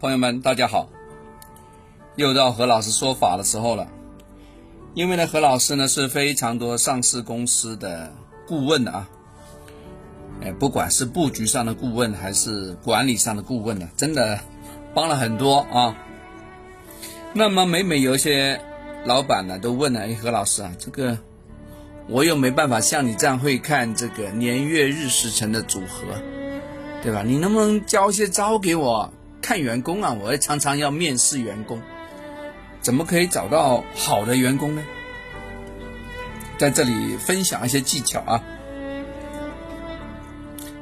朋友们，大家好！又到何老师说法的时候了。因为呢，何老师呢是非常多上市公司的顾问啊，哎，不管是布局上的顾问还是管理上的顾问呢，真的帮了很多啊。那么每每有一些老板呢都问了，哎，何老师啊，这个我又没办法像你这样会看这个年月日时辰的组合，对吧？你能不能教一些招给我？看员工啊，我也常常要面试员工，怎么可以找到好的员工呢？在这里分享一些技巧啊。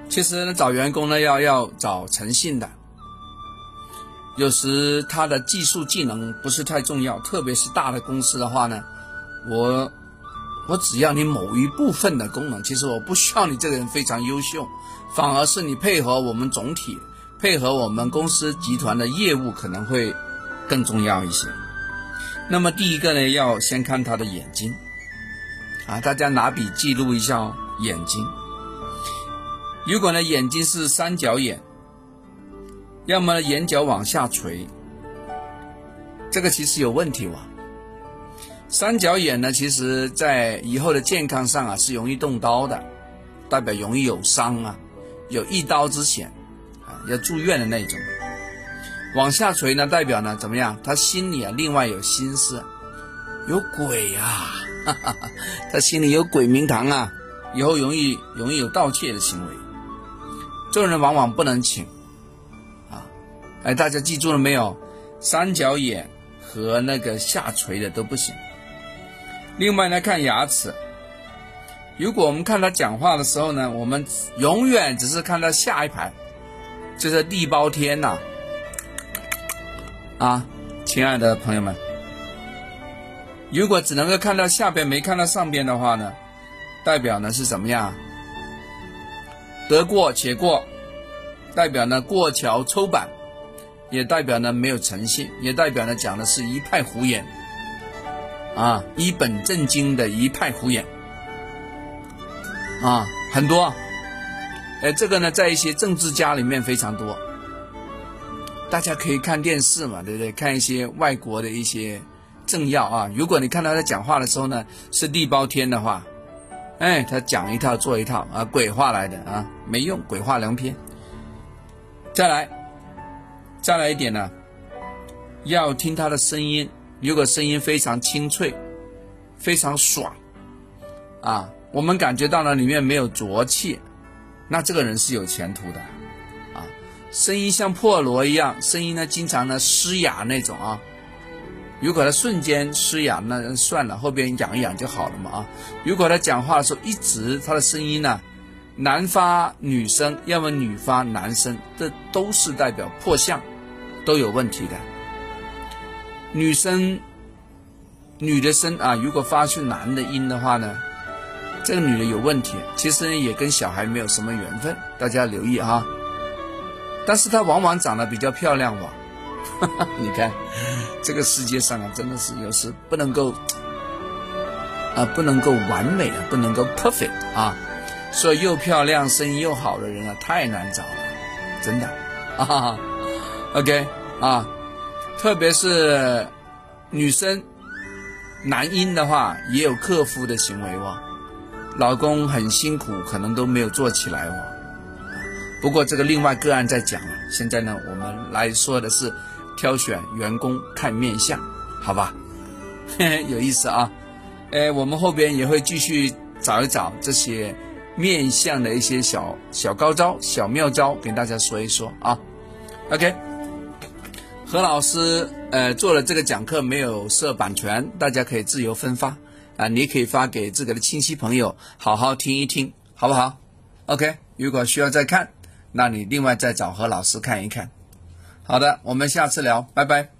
其实呢，找员工呢要要找诚信的，有时他的技术技能不是太重要，特别是大的公司的话呢，我我只要你某一部分的功能，其实我不需要你这个人非常优秀，反而是你配合我们总体。配合我们公司集团的业务可能会更重要一些。那么第一个呢，要先看他的眼睛啊，大家拿笔记录一下哦，眼睛。如果呢眼睛是三角眼，要么眼角往下垂，这个其实有问题哇。三角眼呢，其实在以后的健康上啊是容易动刀的，代表容易有伤啊，有一刀之险。要住院的那种，往下垂呢，代表呢怎么样？他心里啊，另外有心思，有鬼啊，他心里有鬼名堂啊，以后容易容易有盗窃的行为。这种人往往不能请啊！哎，大家记住了没有？三角眼和那个下垂的都不行。另外呢，看牙齿，如果我们看他讲话的时候呢，我们永远只是看到下一排。就是地包天呐，啊，亲爱的朋友们，如果只能够看到下边没看到上边的话呢，代表呢是怎么样？得过且过，代表呢过桥抽板，也代表呢没有诚信，也代表呢讲的是一派胡言，啊，一本正经的一派胡言，啊，很多。哎，这个呢，在一些政治家里面非常多。大家可以看电视嘛，对不对？看一些外国的一些政要啊。如果你看到他讲话的时候呢，是地包天的话，哎，他讲一套做一套啊，鬼话来的啊，没用，鬼话连篇。再来，再来一点呢，要听他的声音，如果声音非常清脆，非常爽，啊，我们感觉到了里面没有浊气。那这个人是有前途的，啊，声音像破锣一样，声音呢经常呢嘶哑那种啊。如果他瞬间嘶哑，那算了，后边养一养就好了嘛啊。如果他讲话的时候一直他的声音呢男发女声，要么女发男声，这都是代表破相，都有问题的。女生女的声啊，如果发出男的音的话呢？这个女的有问题，其实也跟小孩没有什么缘分，大家留意哈。但是她往往长得比较漂亮吧？你看，这个世界上啊，真的是有时不能够啊，不能够完美啊，不能够 perfect 啊。所以又漂亮、声音又好的人啊，太难找了，真的啊。OK 啊，特别是女生，男音的话也有克夫的行为哇。老公很辛苦，可能都没有做起来哦。不过这个另外个案在讲。现在呢，我们来说的是挑选员工看面相，好吧？有意思啊！哎，我们后边也会继续找一找这些面相的一些小小高招、小妙招，给大家说一说啊。OK，何老师呃做了这个讲课没有设版权，大家可以自由分发。啊，你可以发给自己的亲戚朋友，好好听一听，好不好？OK，如果需要再看，那你另外再找何老师看一看。好的，我们下次聊，拜拜。